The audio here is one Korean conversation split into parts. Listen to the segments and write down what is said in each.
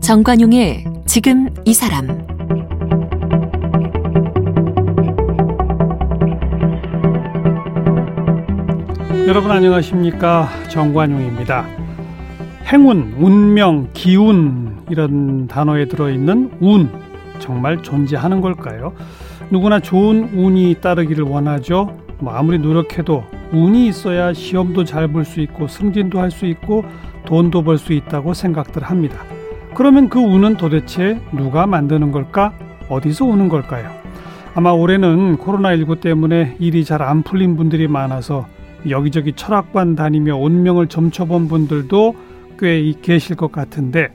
정관용의 지금 이 사람. 여러분 안녕하십니까? 정관용입니다. 행운, 운명, 기운 이런 단어에 들어있는 운 정말 존재하는 걸까요? 누구나 좋은 운이 따르기를 원하죠. 뭐 아무리 노력해도 운이 있어야 시험도 잘 볼 수 있고 승진도 할 수 있고 돈도 벌 수 있다고 생각들 합니다. 그러면 그 운은 도대체 누가 만드는 걸까? 어디서 오는 걸까요? 아마 올해는 코로나19 때문에 일이 잘 안 풀린 분들이 많아서 여기저기 철학관 다니며 운명을 점쳐본 분들도 꽤 계실 것 같은데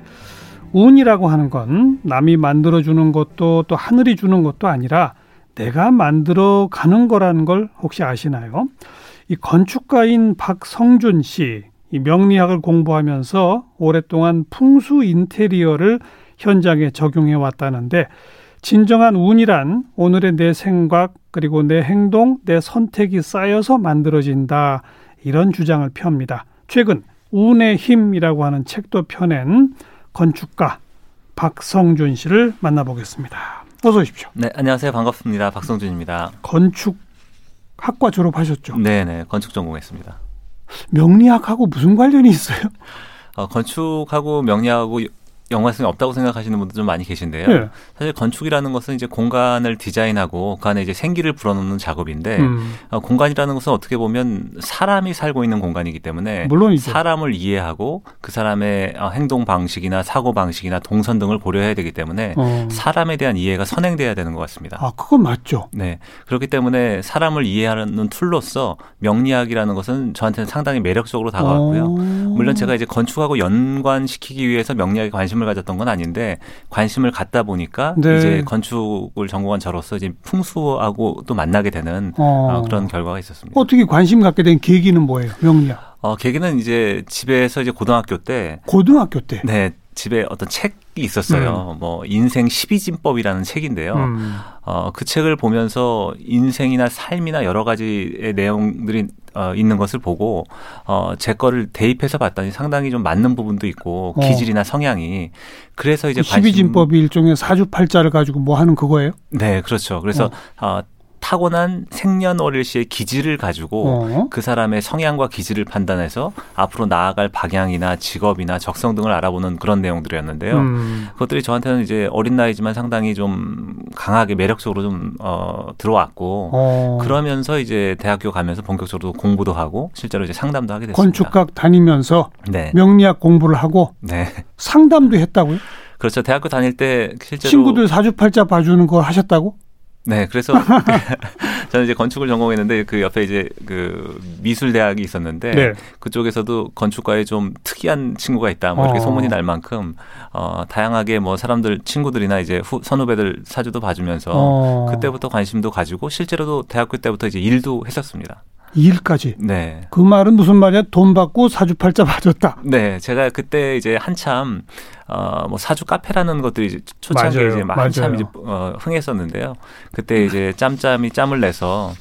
운이라고 하는 건 남이 만들어주는 것도 또 하늘이 주는 것도 아니라 내가 만들어 가는 거라는 걸 혹시 아시나요? 이 건축가인 박성준 씨, 이 명리학을 공부하면서 오랫동안 풍수 인테리어를 현장에 적용해 왔다는데 진정한 운이란 오늘의 내 생각 그리고 내 행동, 내 선택이 쌓여서 만들어진다 이런 주장을 펴니다. 최근 운의 힘이라고 하는 책도 펴낸 건축가 박성준 씨를 만나보겠습니다. 어서 오십시오. 네, 안녕하세요. 반갑습니다. 박성준입니다. 건축 학과 졸업하셨죠? 네, 네. 건축 전공했습니다. 명리학하고 무슨 관련이 있어요? 어, 건축하고 명리하고 연관성이 없다고 생각하시는 분들 좀 많이 계신데요. 네. 사실 건축이라는 것은 이제 공간을 디자인하고 그 안에 이제 생기를 불어넣는 작업인데 음, 어, 공간이라는 것은 어떻게 보면 사람이 살고 있는 공간이기 때문에 물론이죠. 사람을 이해하고 그 사람의 어, 행동 방식이나 사고 방식이나 동선 등을 고려해야 되기 때문에 어. 사람에 대한 이해가 선행돼야 되는 것 같습니다. 아, 그건 맞죠. 네. 그렇기 때문에 사람을 이해하는 툴로서 명리학이라는 것은 저한테는 상당히 매력적으로 다가왔고요. 어. 물론 제가 이제 건축하고 연관시키기 위해서 명리학에 관심 을 가졌던 건 아닌데 관심을 갖다 보니까 네. 이제 건축을 전공한 저로서 이제 풍수하고 또 만나게 되는 어. 어, 그런 결과가 있었습니다. 어떻게 관심 갖게 된 계기는 뭐예요? 명리학. 어, 계기는 이제 집에서 이제 고등학교 때 고등학교 때. 네, 집에 어떤 책이 있었어요. 뭐 인생 12진법이라는 책인데요. 음. 어, 그 책을 보면서 인생이나 삶이나 여러 가지의 내용들이 어, 있는 것을 보고 어, 제 거를 대입해서 봤더니 상당히 좀 맞는 부분도 있고 어. 기질이나 성향이 그래서 이제 관심- 12진법이 일종의 사주팔자를 가지고 뭐 하는 그거예요? 네, 그렇죠. 그래서 어, 타고난 생년월일시의 기질을 가지고 어. 그 사람의 성향과 기질을 판단해서 앞으로 나아갈 방향이나 직업이나 적성 등을 알아보는 그런 내용들이었는데요. 음. 그것들이 저한테는 이제 어린 나이지만 상당히 좀 강하게 매력적으로 좀 어, 들어왔고 어. 그러면서 이제 대학교 가면서 본격적으로 공부도 하고 실제로 이제 상담도 하게 됐습니다. 건축학 다니면서 네. 명리학 공부를 하고 네. 상담도 했다고요? 그렇죠. 대학교 다닐 때 실제로 친구들 사주팔자 봐주는 걸 하셨다고? 네, 그래서 저는 이제 건축을 전공했는데 그 옆에 이제 그 미술 대학이 있었는데 네. 그쪽에서도 건축과에 좀 특이한 친구가 있다. 뭐 이렇게 어. 소문이 날 만큼 어 다양하게 뭐 사람들 친구들이나 이제 후, 선후배들 사주도 봐주면서 어. 그때부터 관심도 가지고 실제로도 대학교 때부터 이제 일도 했었습니다. 일까지. 네. 그 말은 무슨 말이야? 돈 받고 사주팔자 봐줬다. 네, 제가 그때 이제 한참 어뭐 사주 카페라는 것들이 이제 초창기에 맞아요. 이제 막 한참 맞아요. 이제 어 흥했었는데요. 그때 이제 짬짬이 짬을 내서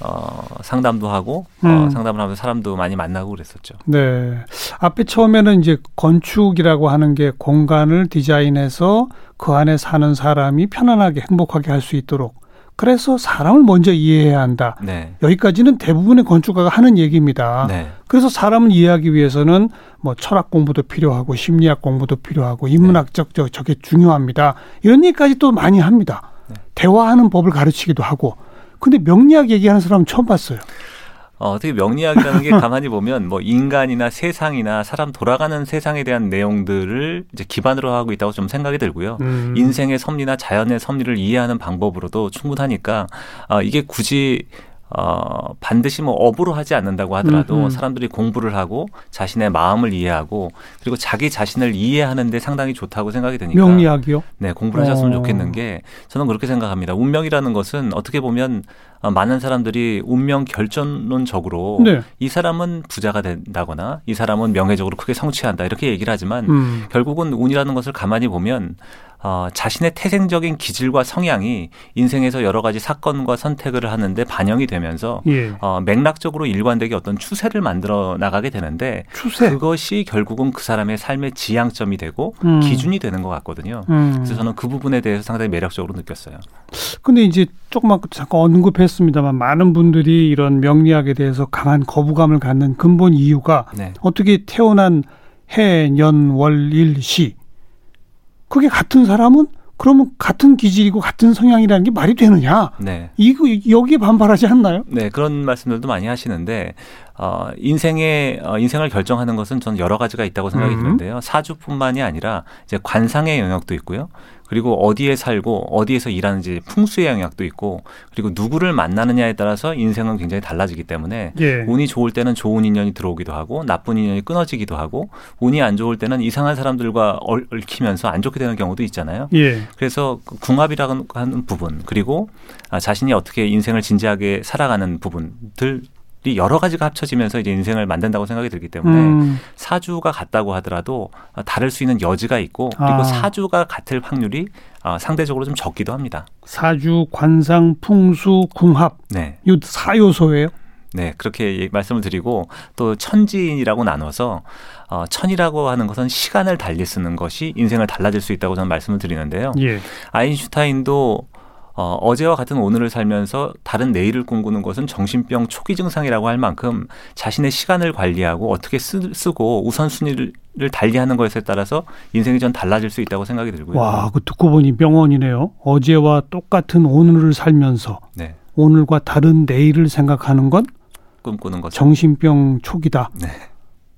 어 상담도 하고 음. 어 상담을 하면서 사람도 많이 만나고 그랬었죠. 네. 앞에 처음에는 이제 건축이라고 하는 게 공간을 디자인해서 그 안에 사는 사람이 편안하게 행복하게 할 수 있도록 그래서 사람을 먼저 이해해야 한다. 네. 여기까지는 대부분의 건축가가 하는 얘기입니다. 네. 그래서 사람을 이해하기 위해서는 뭐 철학 공부도 필요하고 심리학 공부도 필요하고 인문학적 저 저게 중요합니다. 이런 얘기까지 또 많이 합니다. 네. 대화하는 법을 가르치기도 하고. 근데 명리학 얘기하는 사람은 처음 봤어요. 어, 어떻게 명리학이라는 게 가만히 보면 뭐 인간이나 세상이나 사람 돌아가는 세상에 대한 내용들을 이제 기반으로 하고 있다고 좀 생각이 들고요. 음. 인생의 섭리나 자연의 섭리를 이해하는 방법으로도 충분하니까 어, 이게 굳이 어, 반드시 뭐 업으로 하지 않는다고 하더라도 음, 음. 사람들이 공부를 하고 자신의 마음을 이해하고 그리고 자기 자신을 이해하는데 상당히 좋다고 생각이 드니까 명리학이요? 네, 공부를 하셨으면 어. 좋겠는 게 저는 그렇게 생각합니다. 운명이라는 것은 어떻게 보면 어, 많은 사람들이 운명 결정론적으로 네. 이 사람은 부자가 된다거나 이 사람은 명예적으로 크게 성취한다 이렇게 얘기를 하지만 음. 결국은 운이라는 것을 가만히 보면 어, 자신의 태생적인 기질과 성향이 인생에서 여러 가지 사건과 선택을 하는데 반영이 되면서 예. 어, 맥락적으로 일관되게 어떤 추세를 만들어 나가게 되는데 추세. 그것이 결국은 그 사람의 삶의 지향점이 되고 음. 기준이 되는 것 같거든요. 음. 그래서 저는 그 부분에 대해서 상당히 매력적으로 느꼈어요. 근데 이제 조금만 잠깐 언급했습니다만 많은 분들이 이런 명리학에 대해서 강한 거부감을 갖는 근본 이유가 네. 어떻게 태어난 해, 년, 월, 일, 시 그게 같은 사람은 그러면 같은 기질이고 같은 성향이라는 게 말이 되느냐? 네. 이거 여기에 반발하지 않나요? 네, 그런 말씀들도 많이 하시는데 어, 인생의 어, 인생을 결정하는 것은 저는 여러 가지가 있다고 생각이 음. 드는데요. 사주뿐만이 아니라 이제 관상의 영역도 있고요. 그리고 어디에 살고 어디에서 일하는지 풍수의 영역도 있고 그리고 누구를 만나느냐에 따라서 인생은 굉장히 달라지기 때문에 예. 운이 좋을 때는 좋은 인연이 들어오기도 하고 나쁜 인연이 끊어지기도 하고 운이 안 좋을 때는 이상한 사람들과 얽- 얽히면서 안 좋게 되는 경우도 있잖아요. 예. 그래서 그 궁합이라고 하는 부분 그리고 아, 자신이 어떻게 인생을 진지하게 살아가는 부분들이 여러 가지가 합쳐지면서 이제 인생을 만든다고 생각이 들기 때문에 음. 사주가 같다고 하더라도 아, 다를 수 있는 여지가 있고 그리고 아. 사주가 같을 확률이 아, 상대적으로 좀 적기도 합니다. 사주, 관상, 풍수, 궁합 네. 이 사요소예요. 네, 그렇게 얘기- 말씀을 드리고 또 천지인이라고 나눠서 어, 천이라고 하는 것은 시간을 달리 쓰는 것이 인생을 달라질 수 있다고 저는 말씀을 드리는데요. 예. 아인슈타인도 어, 어제와 같은 오늘을 살면서 다른 내일을 꿈꾸는 것은 정신병 초기 증상이라고 할 만큼 자신의 시간을 관리하고 어떻게 쓰, 쓰고 우선순위를 달리하는 것에 따라서 인생이 전 달라질 수 있다고 생각이 들고요. 와, 그 듣고 보니 명언이네요. 어제와 똑같은 오늘을 살면서 네, 오늘과 다른 내일을 생각하는 건 꿈꾸는 것. 정신병 초기다. 네,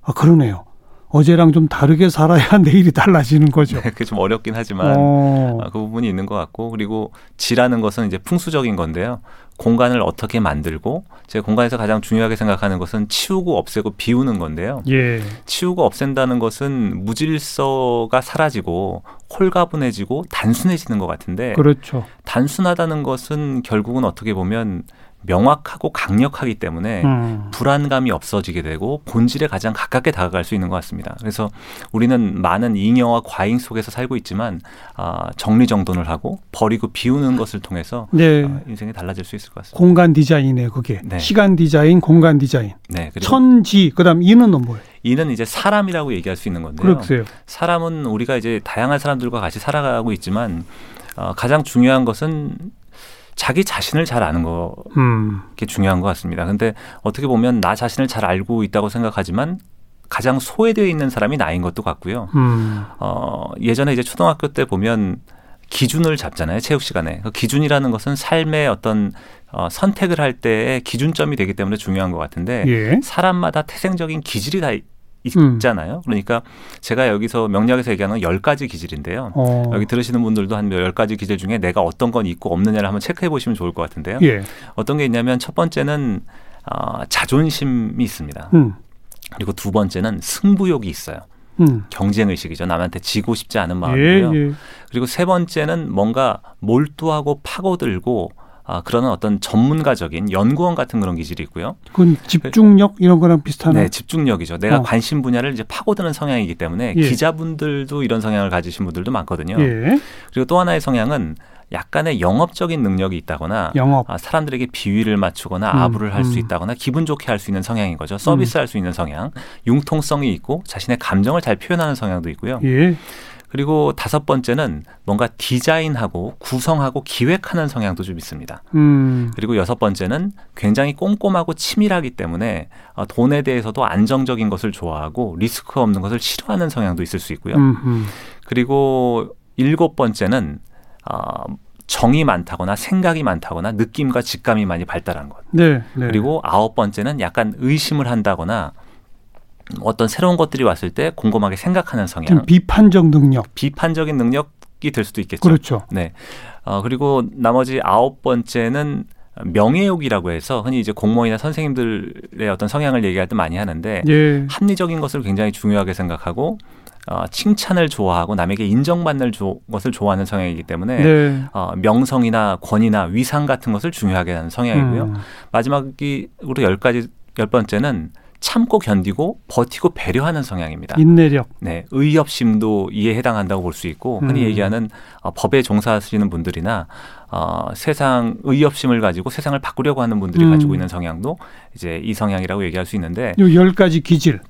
아, 그러네요. 어제랑 좀 다르게 살아야 내일이 달라지는 거죠. 그게 좀 어렵긴 하지만 어, 아, 그 부분이 있는 것 같고 그리고 지라는 것은 이제 풍수적인 건데요. 공간을 어떻게 만들고 제가 공간에서 가장 중요하게 생각하는 것은 치우고 없애고 비우는 건데요. 예. 치우고 없앤다는 것은 무질서가 사라지고 홀가분해지고 단순해지는 것 같은데 그렇죠. 단순하다는 것은 결국은 어떻게 보면 명확하고 강력하기 때문에 음. 불안감이 없어지게 되고 본질에 가장 가깝게 다가갈 수 있는 것 같습니다. 그래서 우리는 많은 잉여와 과잉 속에서 살고 있지만 아, 정리정돈을 하고 버리고 비우는 것을 통해서 네. 아, 인생이 달라질 수 있을 것 같습니다. 공간 디자인이에요, 그게. 네. 시간 디자인, 공간 디자인. 네, 천지, 그다음 이는 뭐예요? 이는 이제 사람이라고 얘기할 수 있는 건데요. 그렇어요. 사람은 우리가 이제 다양한 사람들과 같이 살아가고 있지만 어, 가장 중요한 것은 자기 자신을 잘 아는 거 음. 게 중요한 것 같습니다. 근데 어떻게 보면 나 자신을 잘 알고 있다고 생각하지만 가장 소외되어 있는 사람이 나인 것도 같고요. 음. 어, 예전에 이제 초등학교 때 보면 기준을 잡잖아요. 체육 시간에. 그 기준이라는 것은 삶의 어떤 어, 선택을 할 때의 기준점이 되기 때문에 중요한 것 같은데 예. 사람마다 태생적인 기질이 다 음. 있잖아요. 그러니까 제가 여기서 명리학에서 얘기하는 건열 가지 기질인데요. 어. 여기 들으시는 분들도 한 열 가지 기질 중에 내가 어떤 건 있고 없느냐를 한번 체크해 보시면 좋을 것 같은데요. 예. 어떤 게 있냐면 첫 번째는 어, 자존심이 있습니다. 음. 그리고 두 번째는 승부욕이 있어요. 음. 경쟁 의식이죠. 남한테 지고 싶지 않은 예, 마음이고요. 예. 그리고 세 번째는 뭔가 몰두하고 파고들고 아, 그런 어떤 전문가적인 연구원 같은 그런 기질이 있고요. 그건 집중력 이런 거랑 비슷하네. 네, 집중력이죠. 내가 어. 관심 분야를 이제 파고드는 성향이기 때문에 예. 기자분들도 이런 성향을 가지신 분들도 많거든요. 예. 그리고 또 하나의 성향은 약간의 영업적인 능력이 있다거나 영업. 아, 사람들에게 비위를 맞추거나 음, 아부를 할수 음. 있다거나 기분 좋게 할 수 있는 성향인 거죠. 서비스 할수 있는 성향, 융통성이 있고 자신의 감정을 잘 표현하는 성향도 있고요. 예. 그리고 다섯 번째는 뭔가 디자인하고 구성하고 기획하는 성향도 좀 있습니다. 음. 그리고 여섯 번째는 굉장히 꼼꼼하고 치밀하기 때문에 어, 돈에 대해서도 안정적인 것을 좋아하고 리스크 없는 것을 싫어하는 성향도 있을 수 있고요. 음. 음. 그리고 일곱 번째는 어, 정이 많다거나 생각이 많다거나 느낌과 직감이 많이 발달한 것. 네. 네. 그리고 아홉 번째는 약간 의심을 한다거나 어떤 새로운 것들이 왔을 때 곰곰하게 생각하는 좀 성향, 비판적 능력. 비판적인 능력이 될 수도 있겠죠. 그렇죠. 네. 어, 그리고 나머지 아홉 번째는 명예욕이라고 해서 흔히 이제 공무원이나 선생님들의 어떤 성향을 얘기할 때 많이 하는데 예. 합리적인 것을 굉장히 중요하게 생각하고 어, 칭찬을 좋아하고 남에게 인정받는 조, 것을 좋아하는 성향이기 때문에 네. 어, 명성이나 권위나 위상 같은 것을 중요하게 하는 성향이고요. 음. 마지막으로 열 가지 열 번째는 참고 견디고 버티고 배려하는 성향입니다. 인내력. 네, 의협심도 이에 해당한다고 볼 수 있고 흔히 음. 얘기하는 어, 법에 종사하시는 분들이나 어, 세상 의협심을 가지고 세상을 바꾸려고 하는 분들이 음. 가지고 있는 성향도 이제 이 성향이라고 얘기할 수 있는데 요열 가지 기질.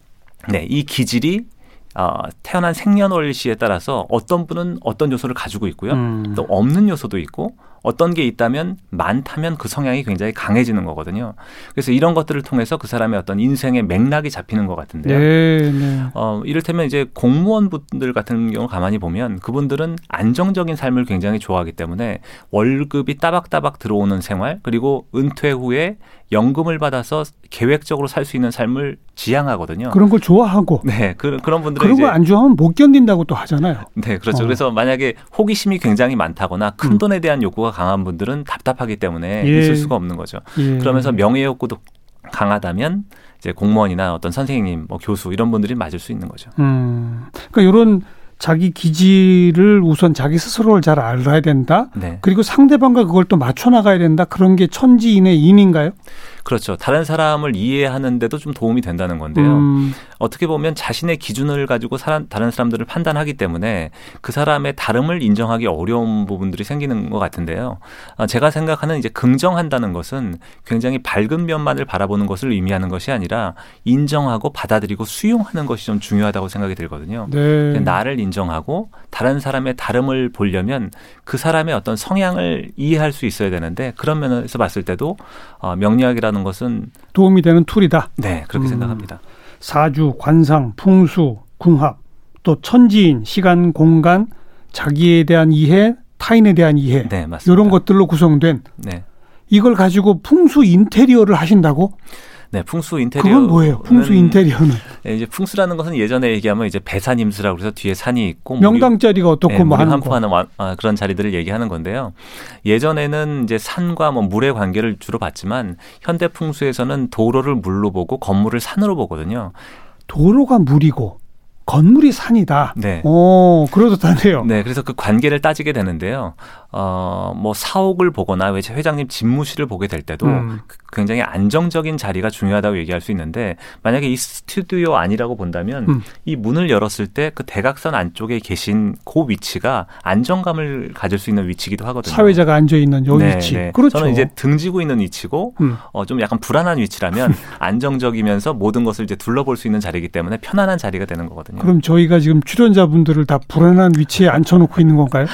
네, 이 기질이 어, 태어난 생년월일시에 따라서 어떤 분은 어떤 요소를 가지고 있고요. 음. 또 없는 요소도 있고 어떤 게 있다면 많다면 그 성향이 굉장히 강해지는 거거든요. 그래서 이런 것들을 통해서 그 사람의 어떤 인생의 맥락이 잡히는 것 같은데요. 네, 네. 어, 이를테면 이제 공무원분들 같은 경우 가만히 보면 그분들은 안정적인 삶을 굉장히 좋아하기 때문에 월급이 따박따박 들어오는 생활 그리고 은퇴 후에 연금을 받아서 계획적으로 살 수 있는 삶을 지향하거든요. 그런 걸 좋아하고 네, 그, 그런 분들은 그런 거안 좋아하면 못 견딘다고 또 하잖아요. 네, 그렇죠. 어. 그래서 만약에 호기심이 굉장히 많다거나 큰 음. 돈에 대한 욕구가 강한 분들은 답답하기 때문에 예. 있을 수가 없는 거죠. 예. 그러면서 명예 욕구도 강하다면 이제 공무원이나 어떤 선생님, 뭐 교수 이런 분들이 맞을 수 있는 거죠. 음. 그러니까 이런 자기 기질을 우선 자기 스스로를 잘 알아야 된다. 네. 그리고 상대방과 그걸 또 맞춰 나가야 된다. 그런 게 천지인의 인인가요? 그렇죠. 다른 사람을 이해하는데도 좀 도움이 된다는 건데요. 음, 어떻게 보면 자신의 기준을 가지고 사람, 다른 사람들을 판단하기 때문에 그 사람의 다름을 인정하기 어려운 부분들이 생기는 것 같은데요. 아, 제가 생각하는 이제 긍정한다는 것은 굉장히 밝은 면만을 바라보는 것을 의미하는 것이 아니라 인정하고 받아들이고 수용하는 것이 좀 중요하다고 생각이 들거든요. 네. 나를 인정하고 다른 사람의 다름을 보려면 그 사람의 어떤 성향을 이해할 수 있어야 되는데 그런 면에서 봤을 때도 어, 명리학이라 는 것은 도움이 되는 툴이다. 네 그렇게 음. 생각합니다. 사주, 관상, 풍수, 궁합, 또 천지인, 시간, 공간, 자기에 대한 이해, 타인에 대한 이해. 네 맞습니다. 이런 것들로 구성된 네. 이걸 가지고 풍수 인테리어를 하신다고? 네, 풍수 인테리어. 그건 뭐예요? 풍수 인테리어는 이제 풍수라는 것은 예전에 얘기하면 이제 배산임수라고 해서 뒤에 산이 있고 명당 자리가 어떻고 네, 뭐 하는 와- 아, 그런 자리들을 얘기하는 건데요. 예전에는 이제 산과 뭐 물의 관계를 주로 봤지만 현대 풍수에서는 도로를 물로 보고 건물을 산으로 보거든요. 도로가 물이고 건물이 산이다. 네. 오, 그렇다네요. 네, 그래서 그 관계를 따지게 되는데요. 어, 뭐 사옥을 보거나 왜 회장님 집무실을 보게 될 때도 음. 그- 굉장히 안정적인 자리가 중요하다고 얘기할 수 있는데 만약에 이 스튜디오 아니라고 본다면 음. 이 문을 열었을 때 그 대각선 안쪽에 계신 그 위치가 안정감을 가질 수 있는 위치기도 하거든요. 사회자가 앉아 있는 요 네, 위치. 네. 그렇죠. 저는 이제 등지고 있는 위치고 음. 어, 좀 약간 불안한 위치라면 안정적이면서 모든 것을 이제 둘러볼 수 있는 자리이기 때문에 편안한 자리가 되는 거거든요. 그럼 저희가 지금 출연자분들을 다 불안한 위치에 앉혀놓고 있는 건가요?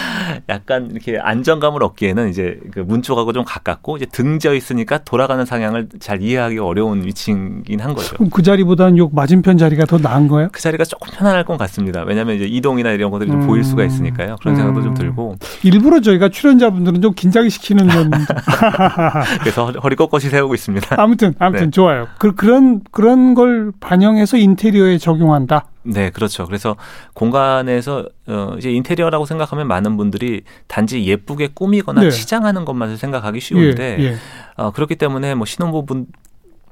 약간 이렇게 안정감을 얻기에는 이제 그 문 쪽하고 좀 가깝고 이제 등져 있으니까 돌아가는 상향을 잘 이해하기 어려운 위치이긴 한 거죠. 그럼 그 자리보다는 요 맞은편 자리가 더 나은 거예요? 그 자리가 조금 편안할 것 같습니다. 왜냐하면 이제 이동이나 이런 것들이 좀 음. 보일 수가 있으니까요. 그런 생각도 좀 음. 들고 일부러 저희가 출연자분들은 좀 긴장시키는 건 그래서 허리- 허리 꼿꼿이 세우고 있습니다. 아무튼 아무튼 네. 좋아요. 그, 그런 그런 걸 반영해서 인테리어에 적용한다. 네, 그렇죠. 그래서 공간에서 어, 이제 인테리어라고 생각하면 많은 분들이 단지 예쁘게 꾸미거나 네. 치장하는 것만을 생각하기 쉬운데 예, 예. 어, 그렇기 때문에 뭐 신혼부분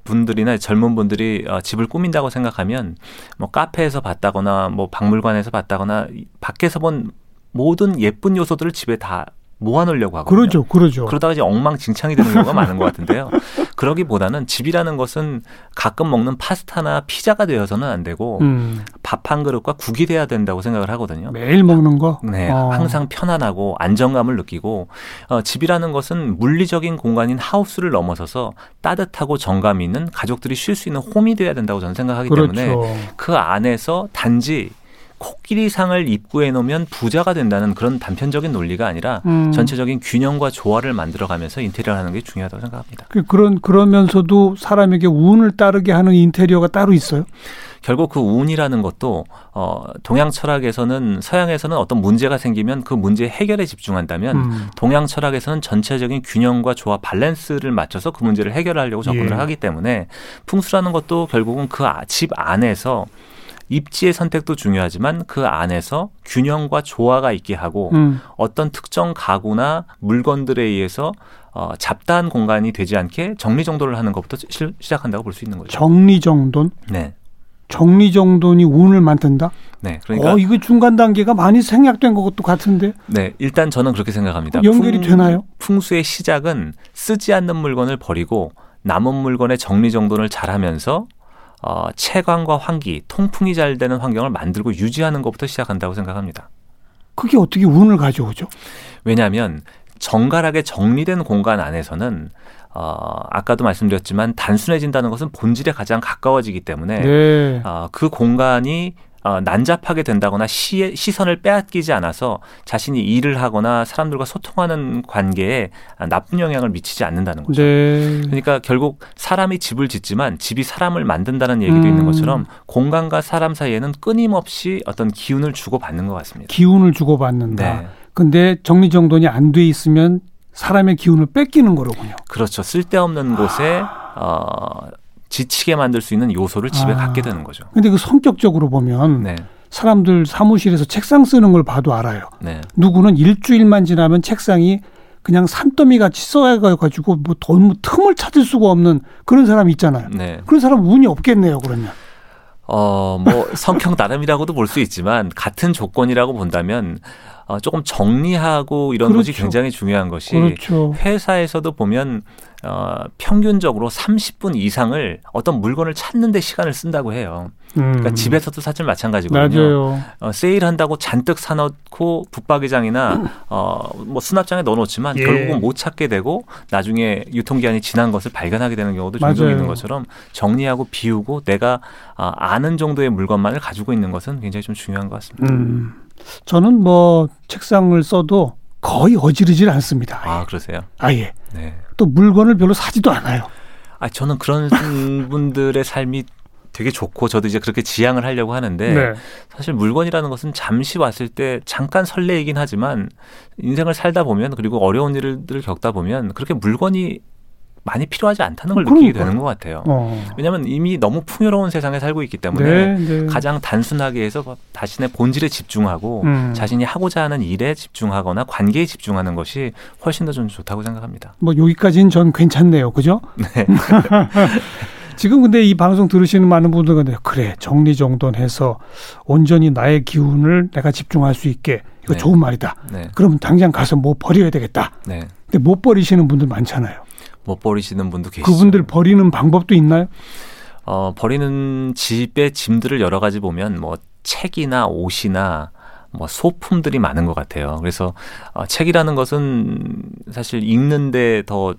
분들이나 젊은 분들이 어, 집을 꾸민다고 생각하면 뭐 카페에서 봤다거나 뭐 박물관에서 봤다거나 이- 밖에서 본 모든 예쁜 요소들을 집에 다 모아놓으려고 하거든요. 그러죠, 그러죠. 그러다가 이제 엉망진창이 되는 경우가 많은 것 같은데요. 그러기보다는 집이라는 것은 가끔 먹는 파스타나 피자가 되어서는 안 되고 음, 밥한 그릇과 국이 돼야 된다고 생각을 하거든요. 매일 먹는 거. 네, 어. 항상 편안하고 안정감을 느끼고 어, 집이라는 것은 물리적인 공간인 하우스를 넘어서서 따뜻하고 정감 있는 가족들이 쉴 수 있는 홈이 돼야 된다고 저는 생각하기 때문에 그렇죠. 그 안에서 단지 코끼리상을 입구해 놓으면 부자가 된다는 그런 단편적인 논리가 아니라 음. 전체적인 균형과 조화를 만들어가면서 인테리어를 하는 게 중요하다고 생각합니다. 그- 그런 그러면서도 사람에게 운을 따르게 하는 인테리어가 따로 있어요. 결국 그 운이라는 것도 어, 동양 철학에서는 서양에서는 어떤 문제가 생기면 그 문제 해결에 집중한다면 음. 동양 철학에서는 전체적인 균형과 조화 밸런스를 맞춰서 그 문제를 해결하려고 접근을 예. 하기 때문에 풍수라는 것도 결국은 그 집 안에서 입지의 선택도 중요하지만 그 안에서 균형과 조화가 있게 하고 음. 어떤 특정 가구나 물건들에 의해서 어, 잡다한 공간이 되지 않게 정리정돈을 하는 것부터 시, 시작한다고 볼 수 있는 거죠. 정리정돈. 네, 정리정돈이 운을 만든다. 네. 그러니까 어, 이거 중간 단계가 많이 생략된 것도 같은데 네, 일단 저는 그렇게 생각합니다. 연결이 되나요? 풍수의 시작은 쓰지 않는 물건을 버리고 남은 물건의 정리정돈을 잘하면서 어, 채광과 환기, 통풍이 잘 되는 환경을 만들고 유지하는 것부터 시작한다고 생각합니다. 그게 어떻게 운을 가져오죠? 왜냐하면 정갈하게 정리된 공간 안에서는 어, 아까도 말씀드렸지만 단순해진다는 것은 본질에 가장 가까워지기 때문에 네. 어, 그 공간이 어, 난잡하게 된다거나 시, 시선을 빼앗기지 않아서 자신이 일을 하거나 사람들과 소통하는 관계에 나쁜 영향을 미치지 않는다는 거죠. 네. 그러니까 결국 사람이 집을 짓지만 집이 사람을 만든다는 얘기도 음. 있는 것처럼 공간과 사람 사이에는 끊임없이 어떤 기운을 주고받는 것 같습니다. 기운을 주고받는다. 네. 근데 정리정돈이 안 돼 있으면 사람의 기운을 뺏기는 거로군요. 그렇죠. 쓸데없는 곳에 어, 지치게 만들 수 있는 요소를 집에 아. 갖게 되는 거죠. 근데 그 성격적으로 보면 네, 사람들 사무실에서 책상 쓰는 걸 봐도 알아요. 네, 누구는 일주일만 지나면 책상이 그냥 산더미 같이 써가지고 뭐 너무 틈을 찾을 수가 없는 그런 사람이 있잖아요. 네. 그런 사람 운이 없겠네요, 그러면. 어, 뭐 성격 나름이라고도 볼 수 있지만 같은 조건이라고 본다면 어, 조금 정리하고 이런 것이 그렇죠. 굉장히 중요한 것이 그렇죠. 회사에서도 보면 어, 평균적으로 30분 이상을 어떤 물건을 찾는 데 시간을 쓴다고 해요. 그러니까 음. 집에서도 사실 마찬가지거든요. 맞아요. 어, 세일한다고 잔뜩 사놓고 붙박이장이나 어, 뭐 수납장에 넣어놓지만 예. 결국은 못 찾게 되고 나중에 유통기한이 지난 것을 발견하게 되는 경우도 종종 맞아요. 있는 것처럼 정리하고 비우고 내가 아, 아는 정도의 물건만을 가지고 있는 것은 굉장히 좀 중요한 것 같습니다. 음. 저는 뭐 책상을 써도 거의 어지르질 않습니다. 아 그러세요? 아예. 네. 또 물건을 별로 사지도 않아요. 아 저는 그런 분들의 삶이 되게 좋고 저도 이제 그렇게 지향을 하려고 하는데 네. 사실 물건이라는 것은 잠시 왔을 때 잠깐 설레이긴 하지만 인생을 살다 보면 그리고 어려운 일들을 겪다 보면 그렇게 물건이 많이 필요하지 않다는 걸 느끼게. 되는 것 같아요. 어. 왜냐하면 이미 너무 풍요로운 세상에 살고 있기 때문에 네, 네. 가장 단순하게 해서 자신의 본질에 집중하고 음. 자신이 하고자 하는 일에 집중하거나 관계에 집중하는 것이 훨씬 더 좀 좋다고 생각합니다. 뭐 여기까지는 전 괜찮네요. 그죠? 네. 지금 근데 이 방송 들으시는 많은 분들은 그래 정리정돈해서 온전히 나의 기운을 내가 집중할 수 있게 이거 네. 좋은 말이다. 네. 그럼 당장 가서 뭐 버려야 되겠다. 네. 근데 못 버리시는 분들 많잖아요. 못 버리시는 분도 계시죠. 그분들 버리는 방법도 있나요? 어, 버리는 집의 짐들을 여러 가지 보면 뭐 책이나 옷이나 뭐 소품들이 많은 것 같아요. 그래서 어, 책이라는 것은 사실 읽는데 더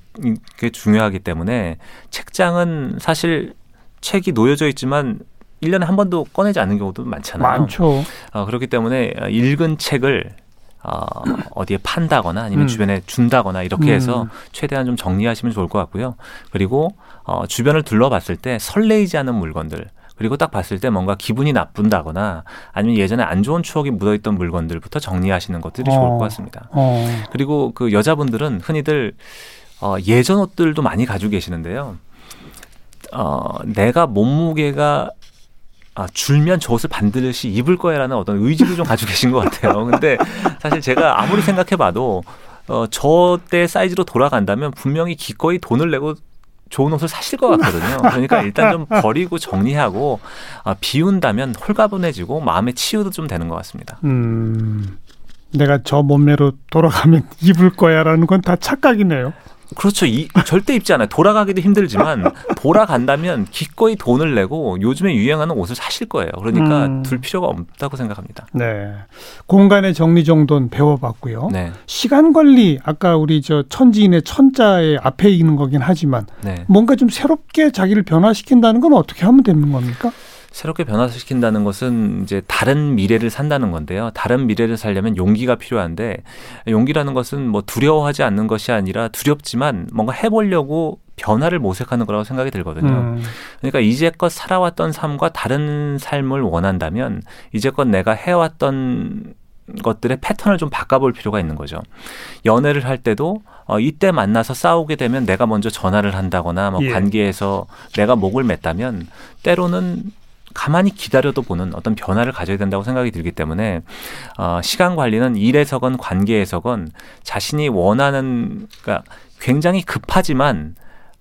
이게 중요하기 때문에 책장은 사실 책이 놓여져 있지만 1년에 한 번도 꺼내지 않는 경우도 많잖아요. 많죠. 어, 그렇기 때문에 읽은 책을 어, 어디에 판다거나 아니면 음. 주변에 준다거나 이렇게 해서 음. 최대한 좀 정리하시면 좋을 것 같고요. 그리고 어, 주변을 둘러봤을 때 설레이지 않은 물건들 그리고 딱 봤을 때 뭔가 기분이 나쁜다거나 아니면 예전에 안 좋은 추억이 묻어있던 물건들부터 정리하시는 것들이 좋을 어. 것 같습니다. 어. 그리고 그 여자분들은 흔히들 어, 예전 옷들도 많이 가지고 계시는데요. 어, 내가 몸무게가 아, 줄면 저 옷을 반드시 입을 거야라는 어떤 의지도 좀 가지고 계신 것 같아요. 근데 사실 제가 아무리 생각해봐도 어, 저 때 사이즈로 돌아간다면 분명히 기꺼이 돈을 내고 좋은 옷을 사실 것 같거든요. 그러니까 일단 좀 버리고 정리하고 아, 비운다면 홀가분해지고 마음의 치유도 좀 되는 것 같습니다. 음. 내가 저 몸매로 돌아가면 입을 거야라는 건 다 착각이네요. 그렇죠. 이, 절대 입지 않아요. 돌아가기도 힘들지만 돌아간다면 기꺼이 돈을 내고 요즘에 유행하는 옷을 사실 거예요. 그러니까 음. 둘 필요가 없다고 생각합니다. 네. 공간의 정리정돈 배워봤고요. 네, 시간 관리 아까 우리 저 천지인의 천자의 앞에 있는 거긴 하지만 네. 뭔가 좀 새롭게 자기를 변화시킨다는 건 어떻게 하면 되는 겁니까? 새롭게 변화시킨다는 것은 이제 다른 미래를 산다는 건데요. 다른 미래를 살려면 용기가 필요한데 용기라는 것은 뭐 두려워하지 않는 것이 아니라 두렵지만 뭔가 해보려고 변화를 모색하는 거라고 생각이 들거든요. 음. 그러니까 이제껏 살아왔던 삶과 다른 삶을 원한다면 이제껏 내가 해왔던 것들의 패턴을 좀 바꿔볼 필요가 있는 거죠. 연애를 할 때도 어, 이때 만나서 싸우게 되면 내가 먼저 전화를 한다거나 뭐 예. 관계에서 내가 목을 맸다면 때로는 가만히 기다려도 보는 어떤 변화를 가져야 된다고 생각이 들기 때문에 어, 시간 관리는 일에서건 관계에서건 자신이 원하는 그러니까 굉장히 급하지만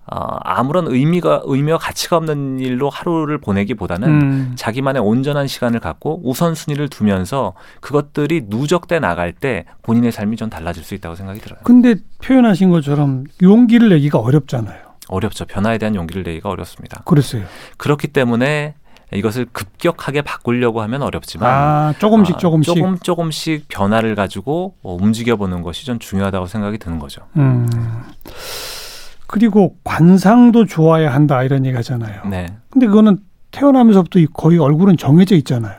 어, 아무런 의미가 의미와 가치가 없는 일로 하루를 보내기보다는 음. 자기만의 온전한 시간을 갖고 우선순위를 두면서 그것들이 누적돼 나갈 때 본인의 삶이 좀 달라질 수 있다고 생각이 들어요. 근데 표현하신 것처럼 용기를 내기가 어렵잖아요. 어렵죠. 변화에 대한 용기를 내기가 어렵습니다. 그랬어요. 그렇기 때문에 이것을 급격하게 바꾸려고 하면 어렵지만 아, 조금씩 아, 조금씩. 조금 조금씩 변화를 가지고 어, 움직여 보는 것이 좀 중요하다고 생각이 드는 거죠. 음. 그리고 관상도 좋아야 한다 이런 얘기 하잖아요. 네. 근데 그거는 태어나면서부터 이- 거의 얼굴은 정해져 있잖아요.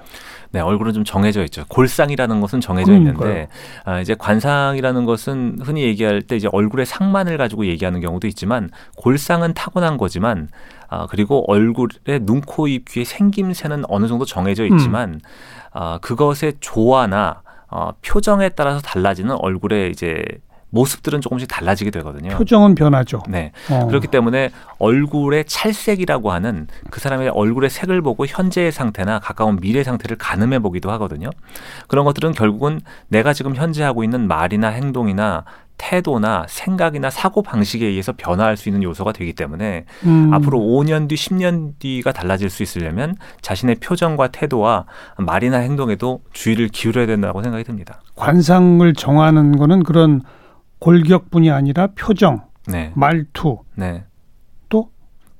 네, 얼굴은 좀 정해져 있죠. 골상이라는 것은 정해져 그러니까요. 있는데 아, 이제 관상이라는 것은 흔히 얘기할 때 이제 얼굴의 상만을 가지고 얘기하는 경우도 있지만 골상은 타고난 거지만 아, 그리고 얼굴의 눈, 코, 입, 귀의 생김새는 어느 정도 정해져 있지만 아, 그것의 조화나 어, 표정에 따라서 달라지는 얼굴의 이제 모습들은 조금씩 달라지게 되거든요. 표정은 변하죠. 네. 어. 그렇기 때문에 얼굴의 찰색이라고 하는 그 사람의 얼굴의 색을 보고 현재의 상태나 가까운 미래 상태를 가늠해 보기도 하거든요. 그런 것들은 결국은 내가 지금 현재 하고 있는 말이나 행동이나 태도나 생각이나 사고 방식에 의해서 변화할 수 있는 요소가 되기 때문에 음. 앞으로 5년 뒤, 10년 뒤가 달라질 수 있으려면 자신의 표정과 태도와 말이나 행동에도 주의를 기울여야 된다고 생각이 듭니다. 관상을 정하는 거는 그런 골격뿐이 아니라 표정, 네. 말투, 네. 또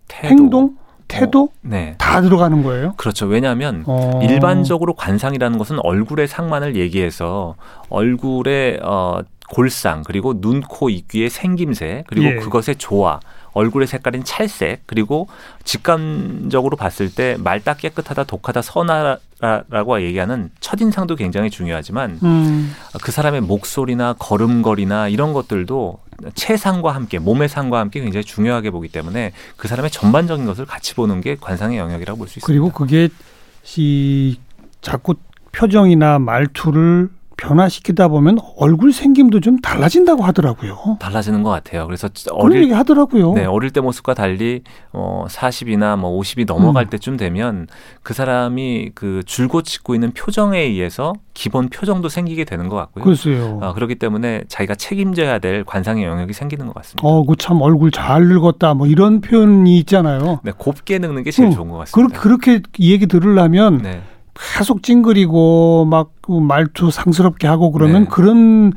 태도. 행동, 태도 네. 다 들어가는 거예요. 그렇죠. 왜냐하면 어. 일반적으로 관상이라는 것은 얼굴의 상만을 얘기해서 얼굴의 어, 골상 그리고 눈, 코, 입, 귀의 생김새 그리고 예. 그것의 조화 얼굴의 색깔인 찰색 그리고 직감적으로 봤을 때 맑다 깨끗하다 독하다 선하라고 얘기하는 첫인상도 굉장히 중요하지만 음. 그 사람의 목소리나 걸음걸이나 이런 것들도 체상과 함께 몸의 상과 함께 굉장히 중요하게 보기 때문에 그 사람의 전반적인 것을 같이 보는 게 관상의 영역이라고 볼 수 있습니다. 그리고 그게 이 자꾸 표정이나 말투를 변화시키다 보면 얼굴 생김도 좀 달라진다고 하더라고요. 달라지는 것 같아요. 그래서 어릴 얘기 하더라고요. 네, 어릴 때 모습과 달리 어 40이나 뭐 50이 넘어갈 음. 때쯤 되면 그 사람이 그 줄곧 짓고 있는 표정에 의해서 기본 표정도 생기게 되는 것 같고요. 글쎄요. 아, 그렇기 때문에 자기가 책임져야 될 관상의 영역이 생기는 것 같습니다. 어, 그 참 얼굴 잘 늙었다 뭐 이런 표현이 있잖아요. 네, 곱게 늙는 게 제일 음, 좋은 것 그렇게 같습니다. 그렇게 이 얘기 들으려면 네, 계속 찡그리고 막그 말투 상스럽게 하고 그러면 네. 그런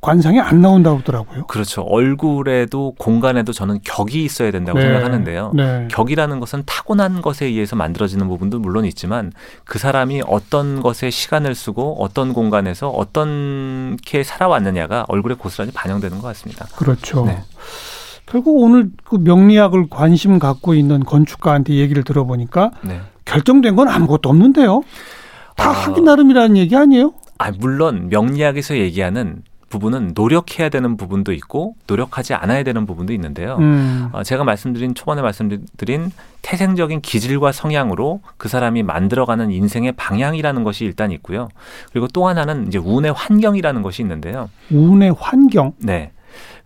관상이 안 나온다고 하더라고요. 그렇죠. 얼굴에도 공간에도 저는 격이 있어야 된다고 네. 생각하는데요. 네. 격이라는 것은 타고난 것에 의해서 만들어지는 부분도 물론 있지만 그 사람이 어떤 것에 시간을 쓰고 어떤 공간에서 어떻게 살아왔느냐가 얼굴에 고스란히 반영되는 것 같습니다. 그렇죠. 네. 결국 오늘 그 명리학을 관심 갖고 있는 건축가한테 얘기를 들어보니까 네. 결정된 건 아무것도 없는데요. 다 아. 하기 나름이라는 얘기 아니에요? 아, 물론 명리학에서 얘기하는 부분은 노력해야 되는 부분도 있고 노력하지 않아야 되는 부분도 있는데요. 음. 어, 제가 말씀드린 초반에 말씀드린 태생적인 기질과 성향으로 그 사람이 만들어가는 인생의 방향이라는 것이 일단 있고요. 그리고 또 하나는 이제 운의 환경이라는 것이 있는데요. 운의 환경. 네.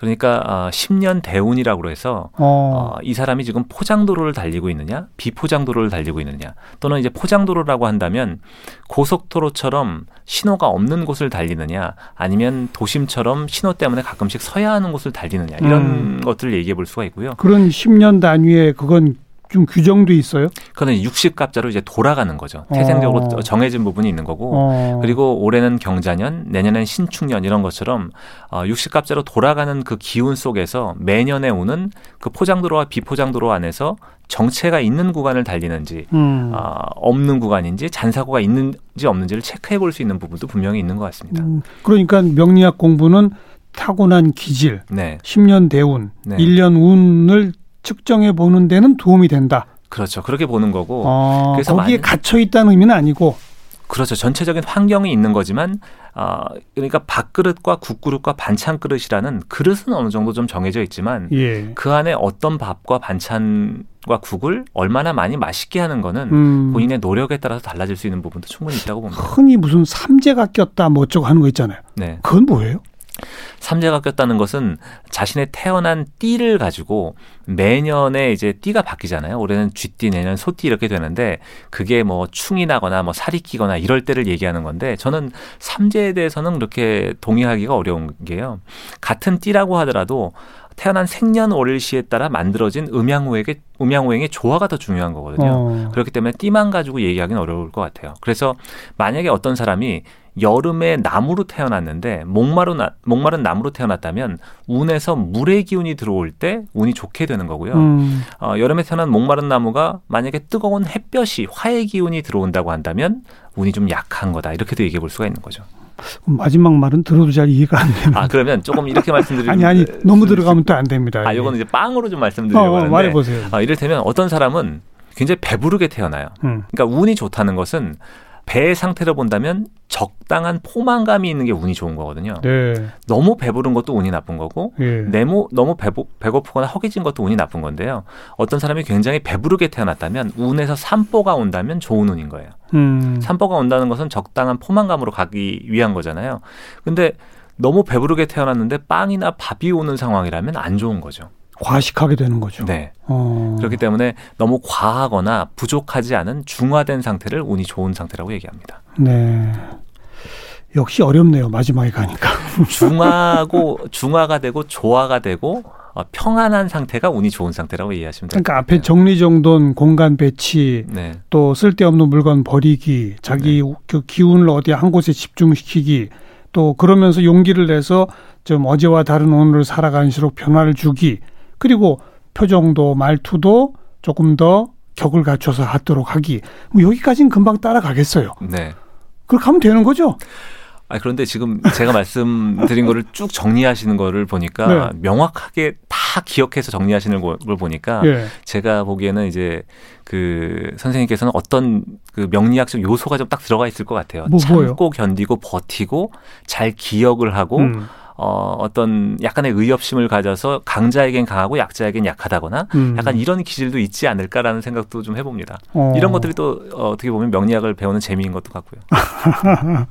그러니까 어, 10년 대운이라고 해서 어. 어, 이 사람이 지금 포장도로를 달리고 있느냐, 비포장도로를 달리고 있느냐, 또는 이제 포장도로라고 한다면 고속도로처럼 신호가 없는 곳을 달리느냐, 아니면 도심처럼 신호 때문에 가끔씩 서야 하는 곳을 달리느냐 이런 음. 것들을 얘기해 볼 수가 있고요. 그런 10년 단위에 그건 좀 규정도 있어요? 그거는 60갑자로 이제 돌아가는 거죠. 태생적으로 어. 정해진 부분이 있는 거고. 어. 그리고 올해는 경자년, 내년엔 신축년 이런 것처럼 어, 60갑자로 돌아가는 그 기운 속에서 매년에 오는 그 포장도로와 비포장도로 안에서 정체가 있는 구간을 달리는지 음. 어, 없는 구간인지 잔사고가 있는지 없는지를 체크해 볼 수 있는 부분도 분명히 있는 것 같습니다. 음, 그러니까 명리학 공부는 타고난 기질, 네, 10년 대운, 네. 일 1년 운을 측정해 보는 데는 도움이 된다. 그렇죠. 그렇게 보는 거고, 어, 그래서 거기에 많은- 갇혀 있다는 의미는 아니고. 그렇죠. 전체적인 환경이 있는 거지만, 어, 그러니까 밥그릇과 국그릇과 반찬 그릇이라는 그릇은 어느 정도 좀 정해져 있지만, 예. 그 안에 어떤 밥과 반찬과 국을 얼마나 많이 맛있게 하는 거는 음, 본인의 노력에 따라서 달라질 수 있는 부분도 충분히 있다고 봅니다. 흔히 무슨 삼재가 꼈다 뭐 어쩌고 하는 거 있잖아요. 네. 그건 뭐예요? 삼재가 꼈다는 것은 자신의 태어난 띠를 가지고 매년에 이제 띠가 바뀌잖아요. 올해는 쥐띠, 내년 소띠 이렇게 되는데 그게 뭐 충이 나거나 뭐 살이 끼거나 이럴 때를 얘기하는 건데 저는 삼재에 대해서는 그렇게 동의하기가 어려운 게요. 같은 띠라고 하더라도 태어난 생년월일시에 따라 만들어진 음양오행의 음양오행의 조화가 더 중요한 거거든요. 어. 그렇기 때문에 띠만 가지고 얘기하기는 어려울 것 같아요. 그래서 만약에 어떤 사람이 여름에 나무로 태어났는데 목마른, 나- 목마른 나무로 태어났다면 운에서 물의 기운이 들어올 때 운이 좋게 되는 거고요. 음. 어, 여름에 태어난 목마른 나무가 만약에 뜨거운 햇볕이 화의 기운이 들어온다고 한다면 운이 좀 약한 거다. 이렇게도 얘기해 볼 수가 있는 거죠. 마지막 말은 들어도 잘 이해가 안 되는. 아, 그러면 조금 이렇게 말씀드리면 아니 아니 너무 들어가면 또 안 됩니다. 아, 요거는 이제 빵으로 좀 말씀드리려고 어, 어, 하는데 말해보세요. 아, 이를테면 어떤 사람은 굉장히 배부르게 태어나요. 음. 그러니까 운이 좋다는 것은 배의 상태로 본다면 적당한 포만감이 있는 게 운이 좋은 거거든요. 네. 너무 배부른 것도 운이 나쁜 거고 예. 네모 너무 배고, 배고프거나 허기진 것도 운이 나쁜 건데요. 어떤 사람이 굉장히 배부르게 태어났다면 운에서 산보가 온다면 좋은 운인 거예요. 음. 산보가 온다는 것은 적당한 포만감으로 가기 위한 거잖아요. 근데 너무 배부르게 태어났는데 빵이나 밥이 오는 상황이라면 안 좋은 거죠. 과식하게 되는 거죠. 네. 어. 그렇기 때문에 너무 과하거나 부족하지 않은 중화된 상태를 운이 좋은 상태라고 얘기합니다. 네. 역시 어렵네요. 마지막에 가니까. 중화고 중화가 되고 조화가 되고 어, 평안한 상태가 운이 좋은 상태라고 이해하시면 됩니다. 그러니까 앞에 정리정돈, 공간 배치, 네. 또 쓸데없는 물건 버리기, 자기 그 기운을 어디 한 곳에 집중시키기, 또 그러면서 용기를 내서 좀 어제와 다른 오늘을 살아갈수록 변화를 주기, 그리고 표정도 말투도 조금 더 격을 갖춰서 하도록 하기. 뭐 여기까지는 금방 따라가겠어요. 네. 그렇게 하면 되는 거죠. 아 그런데 지금 제가 말씀드린 거를 쭉 정리하시는 거를 보니까 네. 명확하게 다 기억해서 정리하시는 걸 보니까 예. 제가 보기에는 이제 그 선생님께서는 어떤 그 명리학적 요소가 좀 딱 들어가 있을 것 같아요. 뭐, 뭐요? 참고 견디고 버티고 잘 기억을 하고 음, 어, 어떤 약간의 의협심을 가져서 강자에겐 강하고 약자에겐 약하다거나 음. 약간 이런 기질도 있지 않을까라는 생각도 좀 해봅니다. 어. 이런 것들이 또 어, 어떻게 보면 명리학을 배우는 재미인 것도 같고요.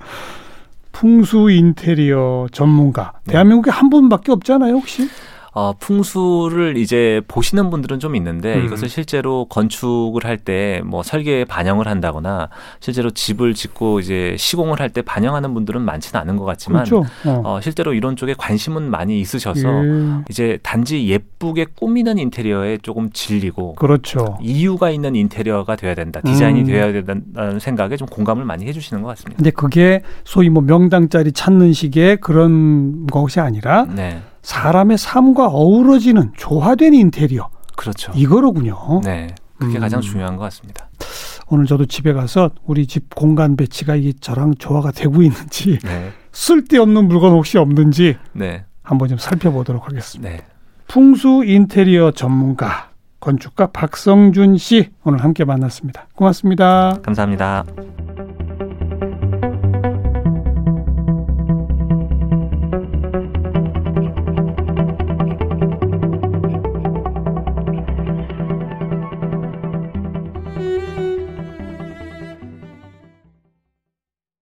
풍수 인테리어 전문가. 네. 대한민국에 한 분밖에 없잖아요, 혹시? 어, 풍수를 이제 보시는 분들은 좀 있는데 음. 이것을 실제로 건축을 할 때 뭐 설계에 반영을 한다거나 실제로 집을 짓고 이제 시공을 할 때 반영하는 분들은 많지는 않은 것 같지만 그렇죠. 어. 어, 실제로 이런 쪽에 관심은 많이 있으셔서 예. 이제 단지 예쁘게 꾸미는 인테리어에 조금 질리고 그렇죠. 이유가 있는 인테리어가 돼야 된다. 디자인이 음. 되어야 된다는 생각에 좀 공감을 많이 해주시는 것 같습니다. 근데 그게 소위 뭐 명당짜리 찾는 식의 그런 것이 아니라 네, 사람의 삶과 어우러지는 조화된 인테리어 그렇죠. 이거로군요. 네, 그게 음. 가장 중요한 것 같습니다. 오늘 저도 집에 가서 우리 집 공간 배치가 이 저랑 조화가 되고 있는지 네, 쓸데없는 물건 혹시 없는지 네, 한번 좀 살펴보도록 하겠습니다. 네. 풍수 인테리어 전문가 건축가 박성준 씨 오늘 함께 만났습니다. 고맙습니다. 감사합니다.